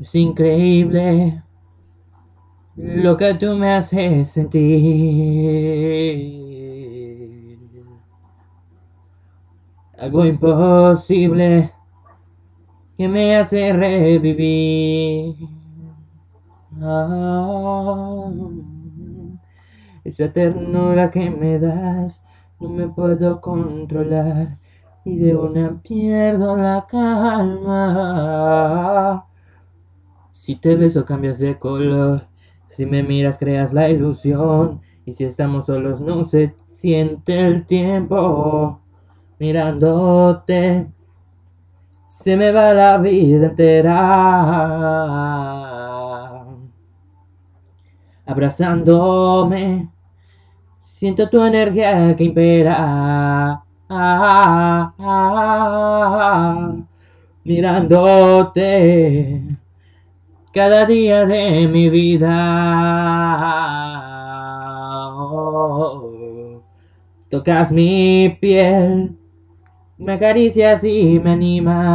Es increíble lo que tú me haces sentir. Algo imposible que me hace revivir. Esa ternura que me das no me puedo controlar y de una pierdo la calma. Si te beso cambias de color, si me miras creas la ilusión y si estamos solos no se siente el tiempo mirándote. Se me va la vida entera abrazándome. Siento tu energía que impera. mirándote cada día de mi vida. tocas mi piel, me acaricias y me animas.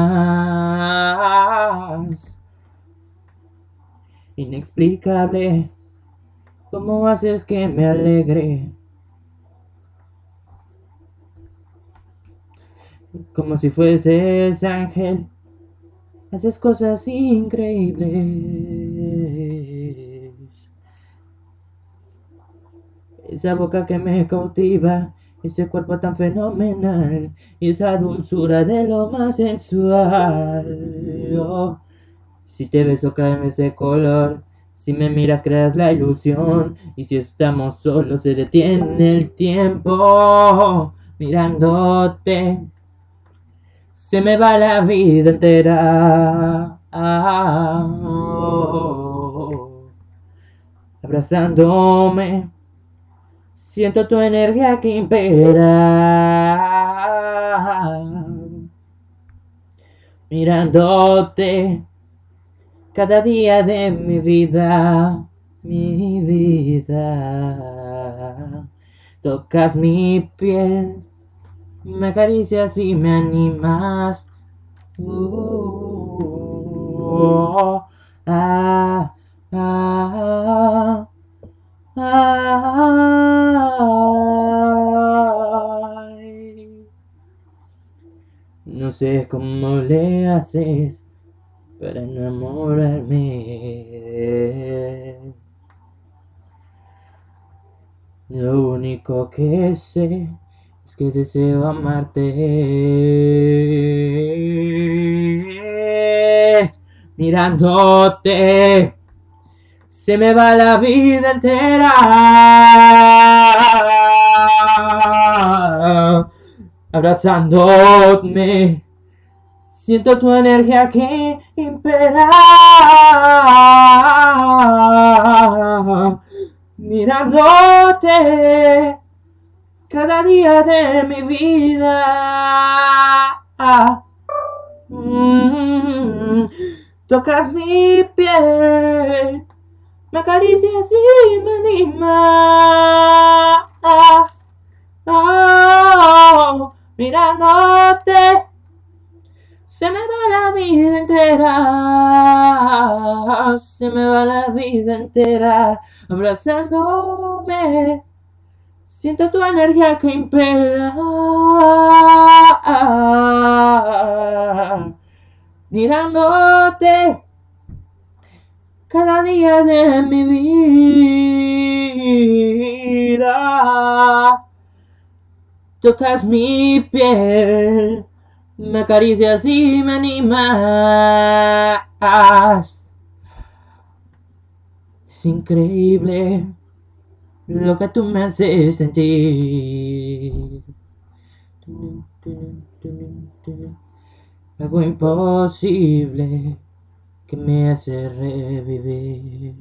Inexplicable, ¿cómo haces que me alegre? Como si fueses ángel haces cosas increíbles. Esa boca que me cautiva, ese cuerpo tan fenomenal y esa dulzura de lo más sensual. Oh, si te beso cae ese color, si me miras creas la ilusión y si estamos solos se detiene el tiempo mirándote se me va la vida entera. abrazándome, siento tu energía que impera. Mirándote cada día de mi vida, mi vida. Tocas mi piel me acaricias y me animas. Uh, ah, ah, no sé cómo le haces para enamorarme. Lo único que sé es que deseo amarte. Mirándote, se me va la vida entera. Abrazándome, siento tu energía que impera. Mirándote cada día de mi vida. Mm, tocas mi piel, me acaricias y me animas. Oh, mirándote, se me va la vida entera. Se me va la vida entera abrazándome. Siento tu energía que impera. Mirándote cada día de mi vida. Tocas mi piel, me acaricias y me animas. Es increíble lo que tú me haces sentir. Algo imposible que me hace revivir.